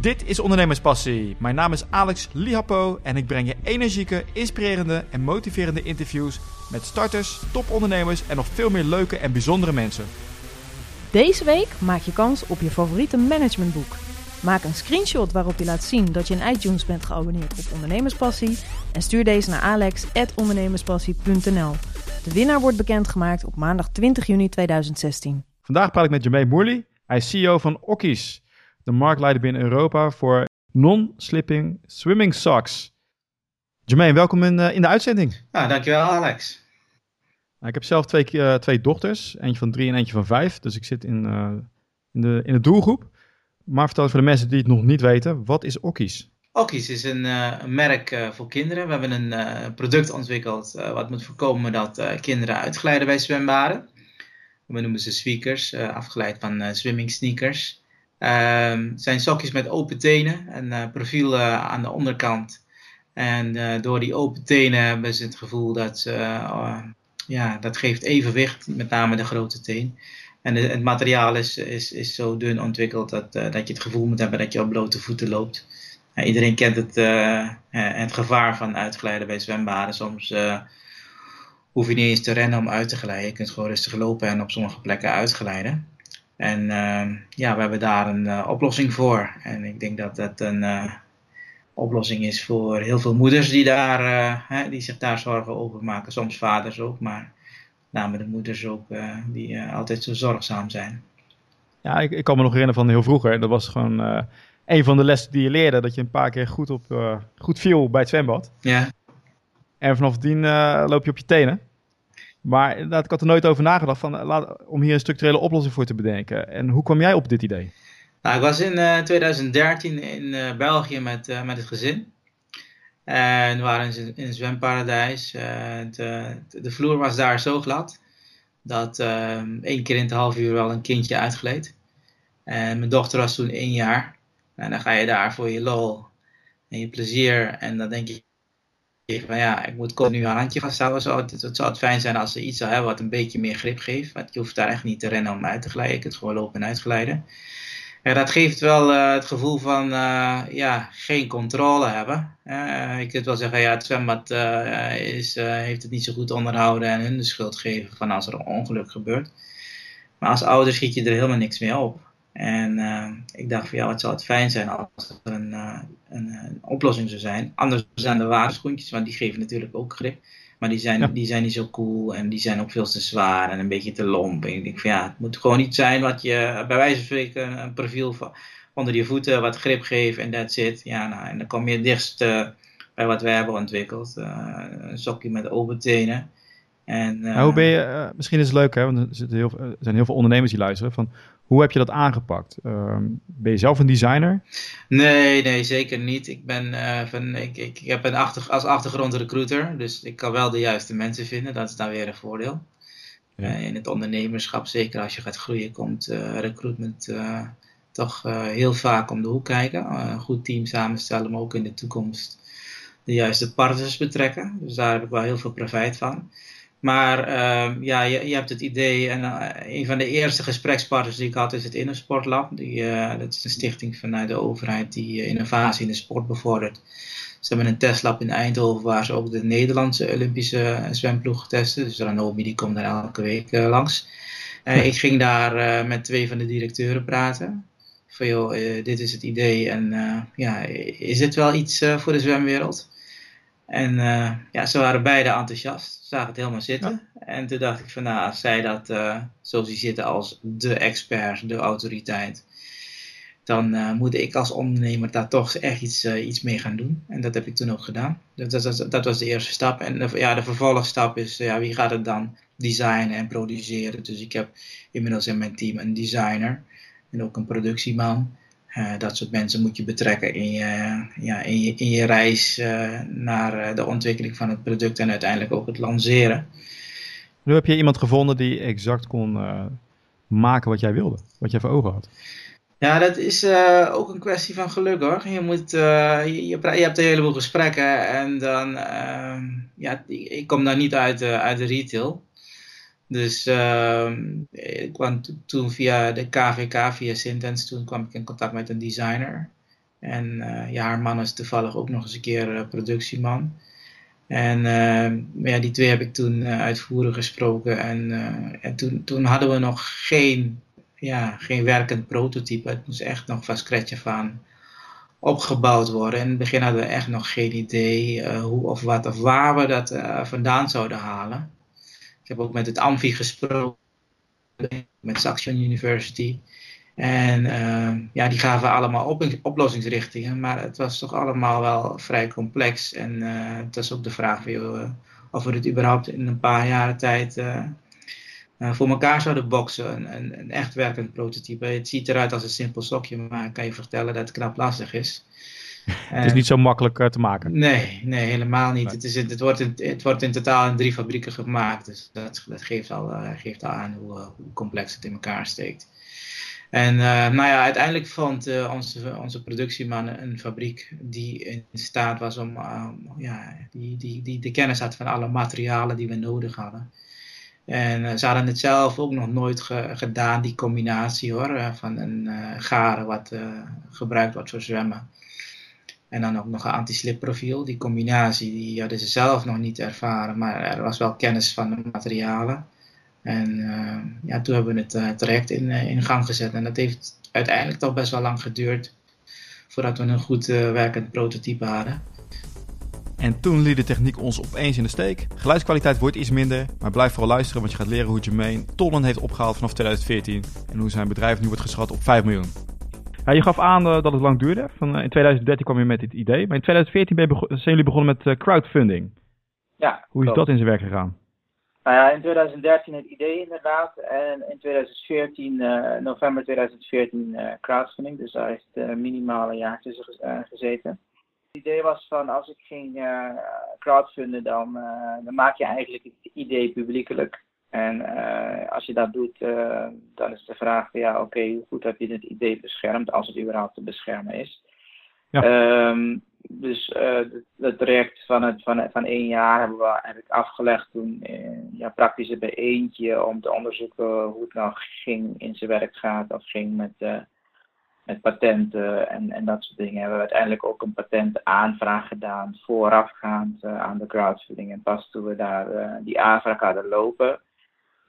Dit is Ondernemerspassie. Mijn naam is Alex Lihapo en ik breng je energieke, inspirerende en motiverende interviews met starters, topondernemers en nog veel meer leuke en bijzondere mensen. Deze week maak je kans op je favoriete managementboek. Maak een screenshot waarop je laat zien dat je in iTunes bent geabonneerd op Ondernemerspassie en stuur deze naar alex.ondernemerspassie.nl. De winnaar wordt bekendgemaakt op maandag 20 juni 2016. Vandaag praat ik met Jermaine Moerli. Hij is CEO van Okkies, de marktleider binnen Europa voor non-slipping swimming socks. Jermaine, welkom in, eh, in de uitzending. Nou, dankjewel Alex. Nou, ik heb zelf twee, uh, twee dochters, eentje van drie en eentje van vijf. Dus ik zit in, uh, in, de, in de doelgroep. Maar vertel voor de mensen die het nog niet weten, wat is Okkies? Okkies is een, merk voor kinderen. We hebben een product ontwikkeld wat moet voorkomen dat kinderen uitglijden bij zwembaden. We noemen ze sneakers, afgeleid van swimming sneakers. Ehm, zijn sokjes met open tenen, een profiel aan de onderkant. En door die open tenen hebben ze het gevoel dat ze ja, dat geeft evenwicht, met name de grote teen. En het materiaal is, is, is zo dun ontwikkeld dat, dat je het gevoel moet hebben dat je op blote voeten loopt. Iedereen kent het, uh, het gevaar van uitglijden bij zwembaden. Soms hoef je niet eens te rennen om uit te glijden. Je kunt gewoon rustig lopen en op sommige plekken uitglijden. En ja, we hebben daar een oplossing voor. En ik denk dat dat een oplossing is voor heel veel moeders die, daar, uh, hè, die zich daar zorgen over maken. Soms vaders ook, maar met name de moeders ook, die altijd zo zorgzaam zijn. Ja, ik, ik kan me nog herinneren van heel vroeger. Dat was gewoon een van de lessen die je leerde. Dat je een paar keer goed, op, goed viel bij het zwembad. Ja. En vanaf dien loop je op je tenen. Maar inderdaad, ik had er nooit over nagedacht van, laat, om hier een structurele oplossing voor te bedenken. En hoe kwam jij op dit idee? Nou, ik was in uh, 2013 in uh, België met, met het gezin. En we waren in, in een zwemparadijs. De, de, vloer was daar zo glad dat één keer in het half uur wel een kindje uitgleed. En mijn dochter was toen één jaar. En dan ga je daar voor je lol en je plezier. En dan denk je ja, ik moet nu een handje vasthouden. Zou het, het zou het fijn zijn als ze iets zou hebben wat een beetje meer grip geeft. Want je hoeft daar echt niet te rennen om uit te glijden. Je kunt gewoon lopen en uitglijden. Ja, dat geeft wel uh, het gevoel van uh, ja, geen controle hebben. Uh, je kunt wel zeggen, ja, het zwembad is, heeft het niet zo goed onderhouden en hun de schuld geven van als er een ongeluk gebeurt. Maar als ouder schiet je er helemaal niks meer op. En ik dacht van ja, wat zou het fijn zijn als er een, een, een oplossing zou zijn. Anders zijn de waarschoentjes, want die geven natuurlijk ook grip. Maar die zijn, die zijn niet zo cool en die zijn ook veel te zwaar en een beetje te lomp. En ik denk van ja, het moet gewoon iets zijn wat je bij wijze van spreken een profiel van, onder je voeten wat grip geeft en that's it. Ja, nou, en dan kom je het dichtst uh, bij wat wij hebben ontwikkeld. Een sokje met open tenen. En, uh, hoe ben je, misschien is het leuk hè, want er, zitten heel, er zijn heel veel ondernemers die luisteren. Van, hoe heb je dat aangepakt? Uh, ben je zelf een designer? Nee, nee, zeker niet. Ik ben uh, van, ik, ik, ik heb een achter, als achtergrond recruiter, dus ik kan wel de juiste mensen vinden. Dat is dan weer een voordeel. Ja. In het ondernemerschap, zeker als je gaat groeien, komt recruitment toch heel vaak om de hoek kijken. een goed team samenstellen, maar ook in de toekomst de juiste partners betrekken. Dus daar heb ik wel heel veel profijt van. Maar uh, ja, je, je, hebt het idee, en uh, een van de eerste gesprekspartners die ik had is het Innosportlab. Die, uh, dat is een stichting vanuit de overheid die innovatie in de sport bevordert. Ze hebben een testlab in Eindhoven waar ze ook de Nederlandse Olympische zwemploeg testen. Dus Ranomi die komt daar elke week langs. ik ging daar met twee van de directeuren praten. Van joh, dit is het idee en ja, is dit wel iets voor de zwemwereld? En uh, ja, ze waren beide enthousiast, zagen het helemaal zitten. Ja. En toen dacht ik van nou, als zij dat uh, zo zien zitten als de expert, de autoriteit, dan uh, moet ik als ondernemer daar toch echt iets, iets mee gaan doen. En dat heb ik toen ook gedaan. Dat, dat, dat was de eerste stap. En de, ja, de vervolgstap is, ja, wie gaat het dan designen en produceren? Dus ik heb inmiddels in mijn team een designer en ook een productieman. Uh, dat soort mensen moet je betrekken in je, ja, in je, in je reis uh, naar de ontwikkeling van het product en uiteindelijk ook het lanceren. Nu heb je iemand gevonden die exact kon uh, maken wat jij wilde, wat jij voor ogen had. Ja, dat is ook een kwestie van geluk hoor. Je, moet, je, je, je, hebt een heleboel gesprekken en dan, ja, ik kom daar niet uit, uit de retail. Dus uh, ik kwam toen via de KVK, via Sintens, toen kwam ik in contact met een designer. En ja, haar man is toevallig ook nog eens een keer productieman. En ja, die twee heb ik toen uitvoerig gesproken. En, en toen, toen hadden we nog geen, ja, geen werkend prototype. Het moest echt nog van scratch af aan opgebouwd worden. In het begin hadden we echt nog geen idee uh, hoe of wat of waar we dat uh, vandaan zouden halen. Heb ook met het Amfi gesproken, met Saxion University. En uh, ja, die gaven allemaal op oplossingsrichtingen, maar het was toch allemaal wel vrij complex. En het was ook de vraag of we het überhaupt in een paar jaren tijd uh, voor elkaar zouden boksen. Een, een, een, echt werkend prototype. Het ziet eruit als een simpel sokje, maar ik kan je vertellen dat het knap lastig is. het is niet zo makkelijk uh, te maken. Nee, nee helemaal niet. Het, is, het, wordt in, het wordt in totaal in drie fabrieken gemaakt. Dus dat, dat geeft, al, uh, geeft al aan hoe, hoe, complex het in elkaar steekt. En nou ja, uiteindelijk vond onze, onze productieman een fabriek die in staat was om, ja, die, die, die de kennis had van alle materialen die we nodig hadden. En uh, ze hadden het zelf ook nog nooit gedaan, die combinatie hoor, van een garen wat gebruikt wordt voor zwemmen. En dan ook nog een anti-slip profiel. Die combinatie die hadden ze zelf nog niet ervaren, maar er was wel kennis van de materialen. En ja, toen hebben we het traject in, in gang gezet. En dat heeft uiteindelijk toch best wel lang geduurd voordat we een goed werkend prototype hadden. En toen liet de techniek ons opeens in de steek. Geluidskwaliteit wordt iets minder, maar blijf vooral luisteren, want je gaat leren hoe Jermaine tonnen heeft opgehaald vanaf 2014 en hoe zijn bedrijf nu wordt geschat op 5 miljoen. Ja, je gaf aan uh, dat het lang duurde. Van, uh, in 2013 kwam je met dit idee, maar in 2014 ben je zijn jullie begonnen met uh, crowdfunding. Ja. Hoe is klopt. dat in zijn werk gegaan? Nou ja, in 2013 het idee inderdaad en in 2014, november 2014 crowdfunding, dus daar heeft het minimaal een jaar tussen gezeten. Het idee was van als ik ging crowdfunden, dan, dan maak je eigenlijk het idee publiekelijk. En uh, als je dat doet, dan is de vraag: ja, oké, okay, hoe goed heb je het idee beschermd, als het überhaupt te beschermen is? Ja. Um, dus het traject van, het, van, van één jaar hebben we eigenlijk afgelegd toen ja, praktisch bij eentje om te onderzoeken hoe het nou ging in zijn werk gaat of ging met met patenten en, en dat soort dingen hebben we uiteindelijk ook een patentaanvraag gedaan voorafgaand uh, aan de crowdfunding. En pas toen we daar uh, die aanvraag hadden lopen,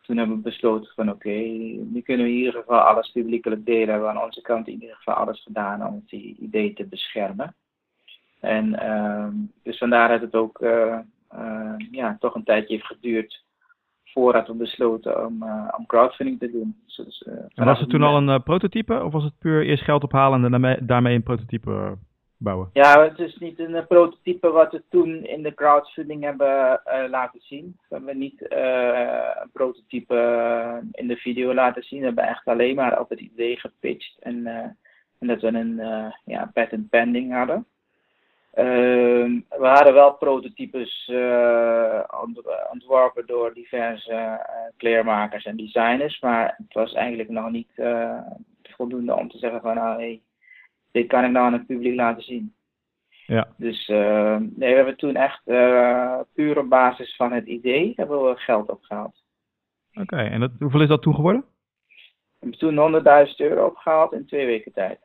toen hebben we besloten van oké, okay, nu kunnen we in ieder geval alles publiekelijk delen. We hebben aan onze kant in ieder geval alles gedaan om het idee te beschermen. En uh, dus vandaar dat het ook uh, ja, toch een tijdje heeft geduurd voordat we besloten om, uh, om crowdfunding te doen. Dus, en was het toen al een prototype of was het puur eerst geld ophalen en daarmee, daarmee een prototype Ja, het is niet een prototype wat we toen in de crowdfunding hebben laten zien. We hebben niet een prototype in de video laten zien. We hebben echt alleen maar op het idee gepitcht en, en dat we een ja, patent pending hadden. Uh, we hadden wel prototypes ontworpen door diverse kleermakers en designers, maar het was eigenlijk nog niet voldoende om te zeggen van nou hey, dit kan ik nou aan het publiek laten zien. Ja. Dus nee, we hebben toen echt puur op basis van het idee hebben we geld opgehaald. Oké, okay, en dat, hoeveel is dat toen geworden? We hebben toen 100.000 euro opgehaald in twee weken tijd.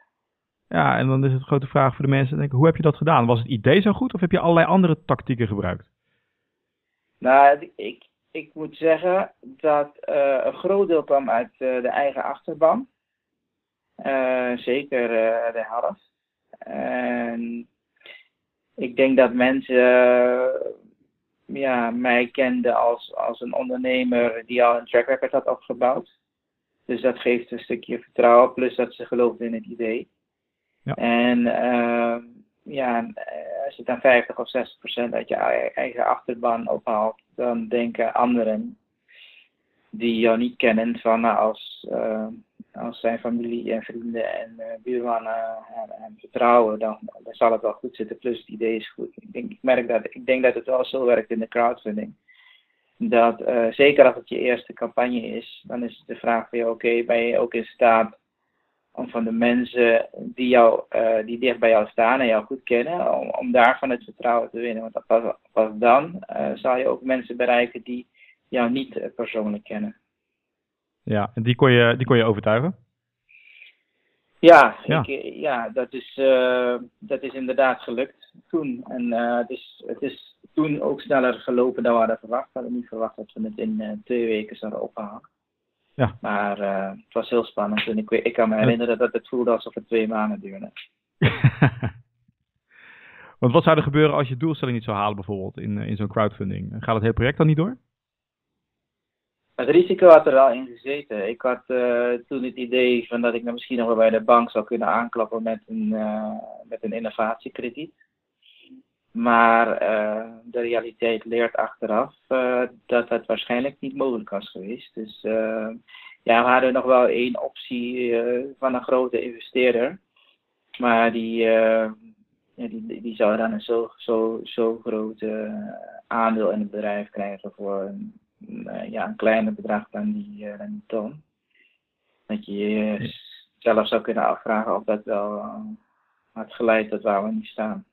Ja, en dan is het een grote vraag voor de mensen. Denken, hoe heb je dat gedaan? Was het idee zo goed of heb je allerlei andere tactieken gebruikt? Nou, ik, ik moet zeggen dat uh, een groot deel kwam uit de eigen achterban. Uh, zeker de helft. En ik denk dat mensen ja, mij kenden als, als een ondernemer die al een track record had opgebouwd. Dus dat geeft een stukje vertrouwen, plus dat ze geloofden in het idee. Ja. En uh, ja, als je dan 50 of 60 procent uit je eigen achterban ophaalt, dan denken anderen die jou niet kennen van nou, als, uh, als zijn familie en vrienden en uh, buurmannen hem vertrouwen, dan, zal het wel goed zitten. Plus het idee is goed. Ik denk, ik merk dat, ik denk dat het wel zo werkt in de crowdfunding. Dat uh, zeker als het je eerste campagne is, dan is het de vraag van oké, ben je ook in staat om van de mensen die, jou, uh, die dicht bij jou staan en jou goed kennen, om, om daarvan het vertrouwen te winnen. Want pas, pas dan zal je ook mensen bereiken die jou niet persoonlijk kennen. Ja, en die kon je, die kon je overtuigen? Ja, Ja. Ik, ja dat, is, eh, dat is inderdaad gelukt toen. En eh, het, is, het is toen ook sneller gelopen dan we hadden verwacht. We hadden niet verwacht dat we het in eh, twee weken zouden ophalen. Ja. Maar het was heel spannend. En ik, ik kan me herinneren dat het voelde alsof het twee maanden duurde. Want wat zou er gebeuren als je doelstelling niet zou halen bijvoorbeeld in, in zo'n crowdfunding? Gaat het hele project dan niet door? Het risico had er al in gezeten. Ik had eh, toen het idee van dat ik nou misschien nog wel bij de bank zou kunnen aanklappen met een, eh, met een innovatiekrediet. Maar eh, de realiteit leert achteraf dat dat waarschijnlijk niet mogelijk was geweest. Dus ja, we hadden nog wel één optie van een grote investeerder. Maar die, die, die zou dan een zo, zo, zo groot aandeel in het bedrijf krijgen voor een, ja, een kleiner bedrag dan die, eh, dan die ton. Dat je je zelf zou kunnen afvragen of dat wel eh, had geleid tot waar we nu staan.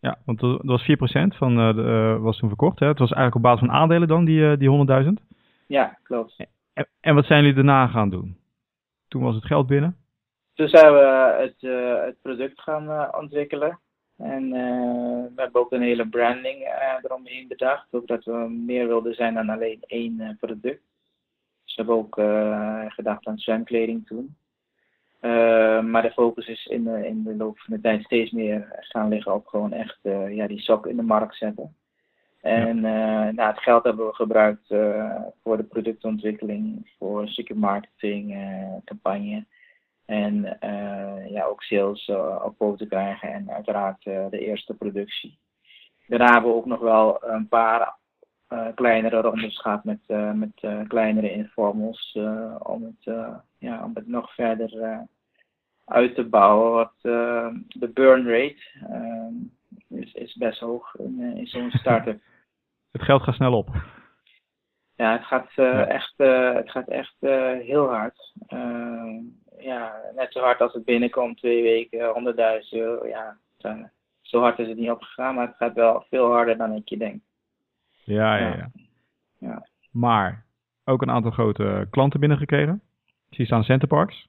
Ja, want dat was 4% van eh, de, eh, was toen verkocht. Hè? Het was eigenlijk op basis van aandelen dan, die, eh, die 100.000. Ja, klopt. En, en wat zijn jullie daarna gaan doen? Toen was het geld binnen. Toen zijn we het, eh, het product gaan eh, ontwikkelen. En eh, we hebben ook een hele branding eh, eromheen bedacht. Ook dat we meer wilden zijn dan alleen één eh, product. Dus we hebben ook gedacht aan zwemkleding toen. Maar de focus is in de, in de loop van de tijd steeds meer gaan liggen op gewoon echt ja, die sok in de markt zetten. En eh, nou, het geld hebben we gebruikt voor de productontwikkeling, voor stukje marketing, campagne. En eh, ja, ook sales eh, op poten krijgen en uiteraard eh, de eerste productie. Daarna hebben we ook nog wel een paar eh, kleinere rondes gehad met, eh, met eh, kleinere informals eh, om, het, eh, ja, om het nog verder eh, uit te bouwen. Wat, eh, de burn rate is, is best hoog in, eh, in zo'n start-up. Het geld gaat snel op. Ja, het gaat eh, Ja. echt, eh, het gaat echt eh, heel hard. Ja, net zo hard als het binnenkomt, twee weken, 100.000 euro. Ja, zo- zo hard is het niet opgegaan, maar het gaat wel veel harder dan ik je denk. Ja, ja, Ja. ja. Maar ook een aantal grote klanten binnengekregen. Zie staan Centerparks.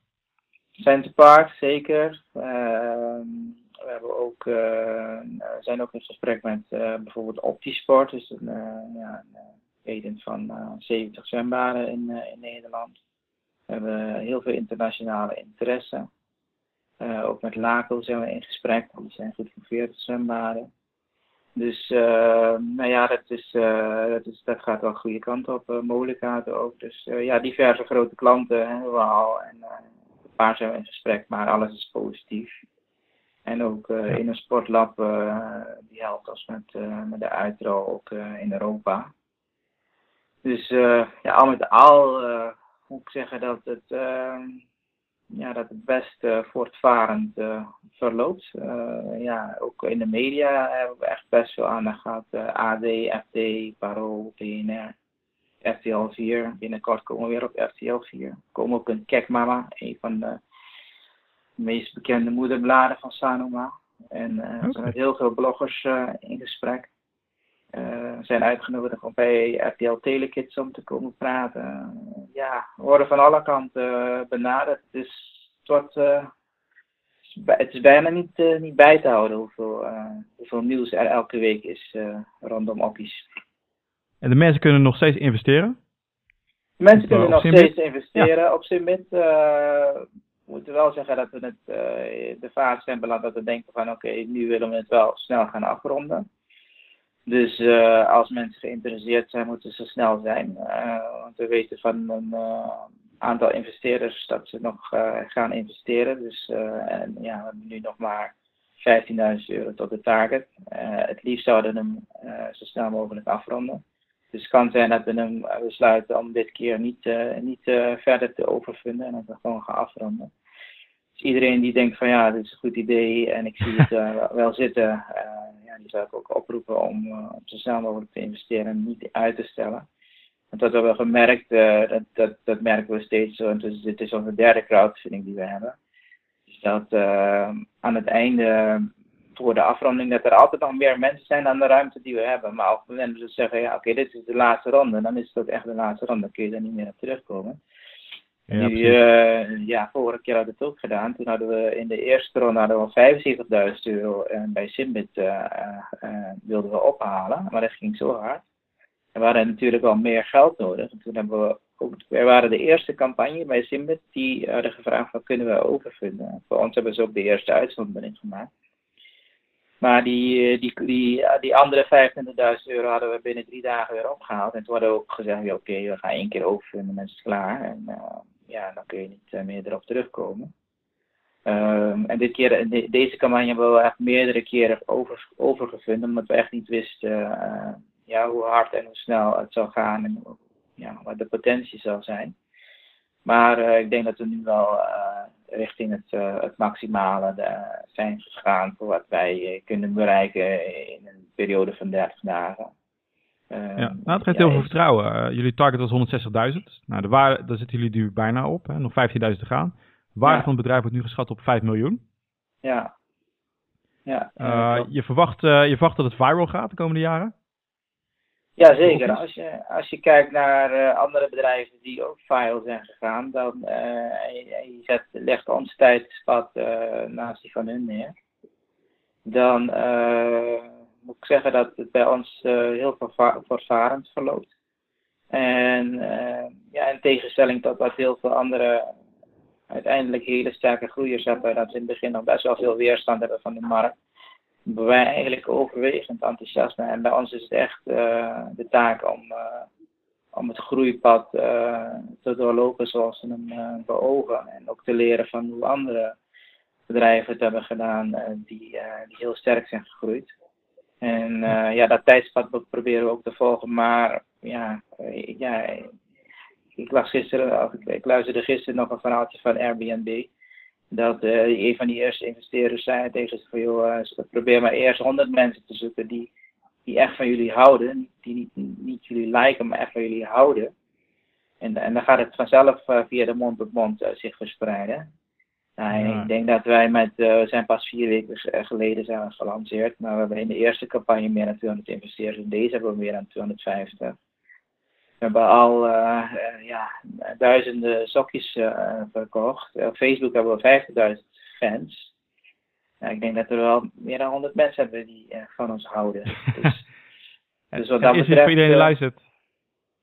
Centerpark, zeker. Ehm, we hebben ook, eh, zijn ook in gesprek met eh, bijvoorbeeld Optisport, dus een, eh, ja, een van eh, 70 zwembaden in, in Nederland. We hebben heel veel internationale interesse. Eh, ook met LACO zijn we in gesprek, die zijn goed voor 40 zwembaden. Dus eh, nou ja, dat, is, eh, dat, is, dat gaat wel de goede kant op, uh, mogelijkheden ook. Dus eh, ja, diverse grote klanten hebben we al. En, eh, een paar zijn we in gesprek, maar alles is positief. En ook eh, in een sportlab, eh, die helpt ons met, eh, met de uitrol ook eh, in Europa. Dus eh, ja, al met al eh, moet ik zeggen dat het, eh, ja, dat het best eh, voortvarend eh, verloopt. Eh, ja, ook in de media hebben we echt best veel aandacht gehad. Eh, AD, FD, Parool, BNR. RTL 4. Binnenkort komen we weer op RTL 4. Komen ook in Kekmama, een van de meest bekende moederbladen van Sanoma. En we Oké. zijn met heel veel bloggers in gesprek. We zijn uitgenodigd om bij RTL Telekids om te komen praten. Ja, we worden van alle kanten eh, benaderd. Dus het, wordt, eh, het is bijna niet, eh, niet bij te houden hoeveel, hoeveel nieuws er elke week is rondom oppies. En de mensen kunnen nog steeds investeren. Mensen kunnen nog steeds investeren. Op Simit eh, we moeten wel zeggen dat we het, eh, de fase zijn beland dat we denken van oké, nu willen we het wel snel gaan afronden. Dus eh, als mensen geïnteresseerd zijn, moeten ze snel zijn. Eh, want we weten van een eh, aantal investeerders dat ze nog gaan investeren. Dus en, ja, we hebben nu nog maar 15.000 euro tot de target. Het liefst zouden we hem zo snel mogelijk afronden. Dus het kan zijn dat we hem besluiten om dit keer niet, niet verder te overfunden en dat we gewoon gaan afronden. Dus iedereen die denkt van ja, dit is een goed idee en ik zie het wel- zitten, die zou ik ook oproepen om, om zo snel mogelijk te investeren en niet uit te stellen. Want dat hebben we gemerkt, eh, dat, dat, merken we steeds zo. En dus dit is onze derde crowdfunding die we hebben. Dus dat eh, aan het einde voor de afronding dat er altijd nog meer mensen zijn dan de ruimte die we hebben. Maar op het moment dat we zeggen, ja oké, dit is de laatste ronde, dan is het echt de laatste ronde. Dan kun je er niet meer op terugkomen. Ja, nu, uh, ja, vorige keer hadden we het ook gedaan. Toen hadden we in de eerste ronde hadden we 75.000 euro en bij Simbit uh, wilden we ophalen, maar dat ging zo hard. En we hadden natuurlijk wel meer geld nodig. En toen hebben we ook, wij waren de eerste campagne bij Simbit die hadden gevraagd van kunnen we overfunden. Voor ons hebben ze ook de eerste uitzondering gemaakt. Maar die, die, die, die andere 25.000 euro hadden we binnen drie dagen weer opgehaald. En toen hadden we ook gezegd, ja, oké, we gaan één keer overfunden en het is klaar. En ja, dan kun je niet uh, meer erop terugkomen. Um, en dit keer, de, deze campagne hebben we echt meerdere keren over, overgevonden, omdat we echt niet wisten uh, ja, hoe hard en hoe snel het zou gaan en ja, wat de potentie zou zijn. Maar ik denk dat we nu wel richting het, het maximale uh, zijn gegaan voor wat wij kunnen bereiken in een periode van 30 dagen. Ja, nou, het geeft heel veel vertrouwen. jullie target was 160.000. Nou, de waarde, daar zitten jullie nu bijna op. Hè? Nog 15.000 te gaan. De waarde ja. van het bedrijf wordt nu geschat op 5 miljoen. Ja. ja je, verwacht, je verwacht dat het viral gaat de komende jaren? Ja, zeker. Als je, als je kijkt naar uh, andere bedrijven die ook file zijn gegaan, dan je, je zet, legt ons tijdspad naast die van hun neer. Dan moet ik zeggen dat het bij ons heel voortvarend verloopt. En ja, in tegenstelling tot wat heel veel andere uiteindelijk hele sterke groeiers hebben, dat ze in het begin nog best wel veel weerstand hebben van de markt wij eigenlijk overwegend enthousiasme. En bij ons is het echt uh, de taak om, uh, om het groeipad uh, te doorlopen zoals ze hem beogen. En ook te leren van hoe andere bedrijven het hebben gedaan die, die heel sterk zijn gegroeid. En ja, dat tijdspad proberen we ook te volgen. Maar ja, ja ik, las gisteren, luisterde gisteren nog een verhaaltje van Airbnb dat uh, een van die eerste investeerders zei tegen ze van joh, probeer maar eerst 100 mensen te zoeken die, die echt van jullie houden, die niet, niet jullie lijken, maar echt van jullie houden. En, en dan gaat het vanzelf via de mond tot mond zich verspreiden. Nou, ja. Ik denk dat wij met, we zijn pas vier weken geleden zijn gelanceerd, maar we hebben in de eerste campagne meer dan 200 investeerders. In deze hebben we meer dan 250. We hebben al uh, ja, duizenden sokjes verkocht. Op Facebook hebben we 50.000 fans. ik denk dat er wel meer dan 100 mensen hebben die van ons houden. Dus, dus wat dat is betreft, voor iedereen die luistert?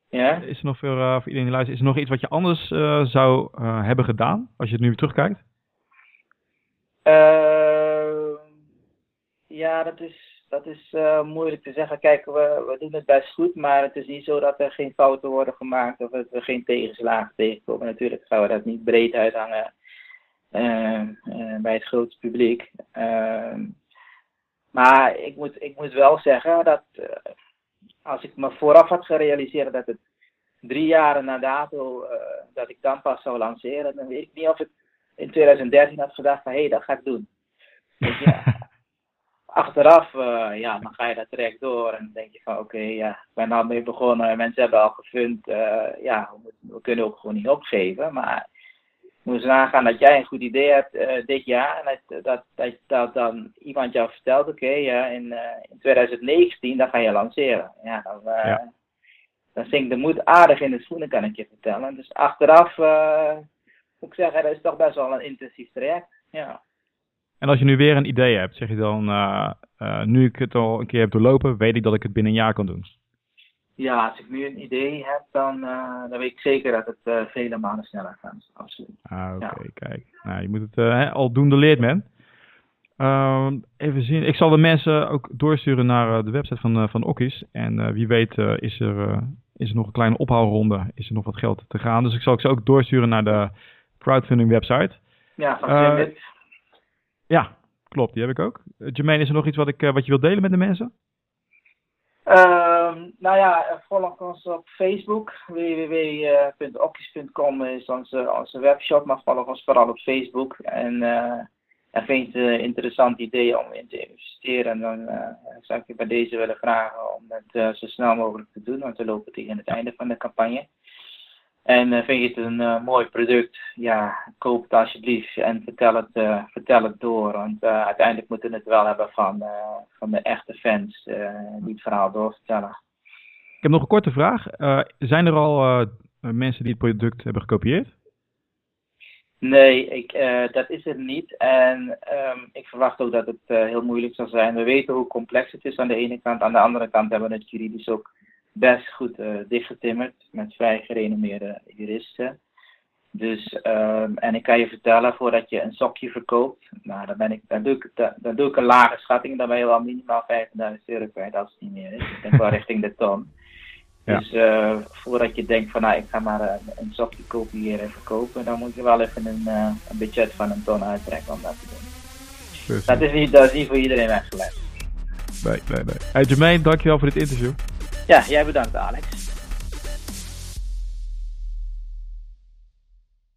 Ja? Is er nog voor, voor iedereen die luistert, is er nog iets wat je anders zou hebben gedaan als je het nu terugkijkt? Ja, dat is dat is uh, moeilijk te zeggen. Kijk, we, we doen het best goed, maar het is niet zo dat er geen fouten worden gemaakt of dat we geen tegenslagen tegenkomen. Natuurlijk gaan we dat niet breed uithangen uh, uh, bij het grote publiek. Ehm, maar ik moet, ik moet wel zeggen dat als ik me vooraf had gerealiseerd dat het drie jaren na dato, dat ik dan pas zou lanceren, dan weet ik niet of ik in 2013 had gedacht van hé, hey, dat ga ik doen. Dus ja, achteraf, uh, ja, dan ga je dat traject door en dan denk je van oké, okay, ja, ik ben al mee begonnen, mensen hebben al gefund, uh, ja, we, we, kunnen ook gewoon niet opgeven, maar moet eens nagaan dat jij een goed idee hebt uh, dit jaar en dat, dat, dat, dat, dan iemand jou vertelt, oké, okay, ja, in, in 2019 dan ga je lanceren. Ja, dan, ja. dan zinkt de moed aardig in de schoenen, kan ik je vertellen. Dus achteraf moet ik zeggen, dat is toch best wel een intensief traject, ja. En als je nu weer een idee hebt, zeg je dan, uh, uh, nu ik het al een keer heb doorlopen, weet ik dat ik het binnen een jaar kan doen? Ja, als ik nu een idee heb, dan, uh, dan weet ik zeker dat het vele maanden sneller gaat. Absoluut. Ah, oké, okay, ja. kijk. Nou, je moet het hè, al doen, leert men. Ehm, even zien. Ik zal de mensen ook doorsturen naar de website van, van. En wie weet is, er, is er nog een kleine ophaalronde, is er nog wat geld te gaan. Dus ik zal ik ze ook doorsturen naar de crowdfunding website. Ja, van ja, klopt. Die heb ik ook. Uh, Jermaine, is er nog iets wat, ik, uh, wat je wilt delen met de mensen? Uh, nou ja, volg ons op Facebook. www.okkies.com is onze, onze webshop, maar volg ons vooral op Facebook. En, uh, en vind je het een interessant idee om in te investeren, dan zou ik je bij deze willen vragen om het zo snel mogelijk te doen, want we lopen tegen het einde van de campagne. En uh, vind je het een uh, mooi product, ja, koop het alsjeblieft en vertel het, uh, vertel het door. Want uiteindelijk moeten we het wel hebben van, van de echte fans die het verhaal doorvertellen. Ik heb nog een korte vraag. zijn er al mensen die het product hebben gekopieerd? Nee, ik, dat is het niet. En um, ik verwacht ook dat het heel moeilijk zal zijn. We weten hoe complex het is aan de ene kant. Aan de andere kant hebben we het juridisch ook best goed uh, dichtgetimmerd met vrij gerenommeerde juristen. Dus, um, en ik kan je vertellen, voordat je een sokje verkoopt, nou, dan, ben ik, dan, doe ik, dan, dan doe ik een lage schatting, dan ben je wel minimaal 50.000 euro kwijt als het niet meer is. Ik denk wel richting de ton. Ja. Dus uh, voordat je denkt van nou ik ga maar een, een sokje kopiëren en verkopen, dan moet je wel even een, uh, een budget van een ton uittrekken om dat te doen. Dat is, niet, dat is niet voor iedereen weggelegd. Nee, nee, nee. Hey Jermaine, dankjewel voor dit interview. Ja, jij bedankt Alex.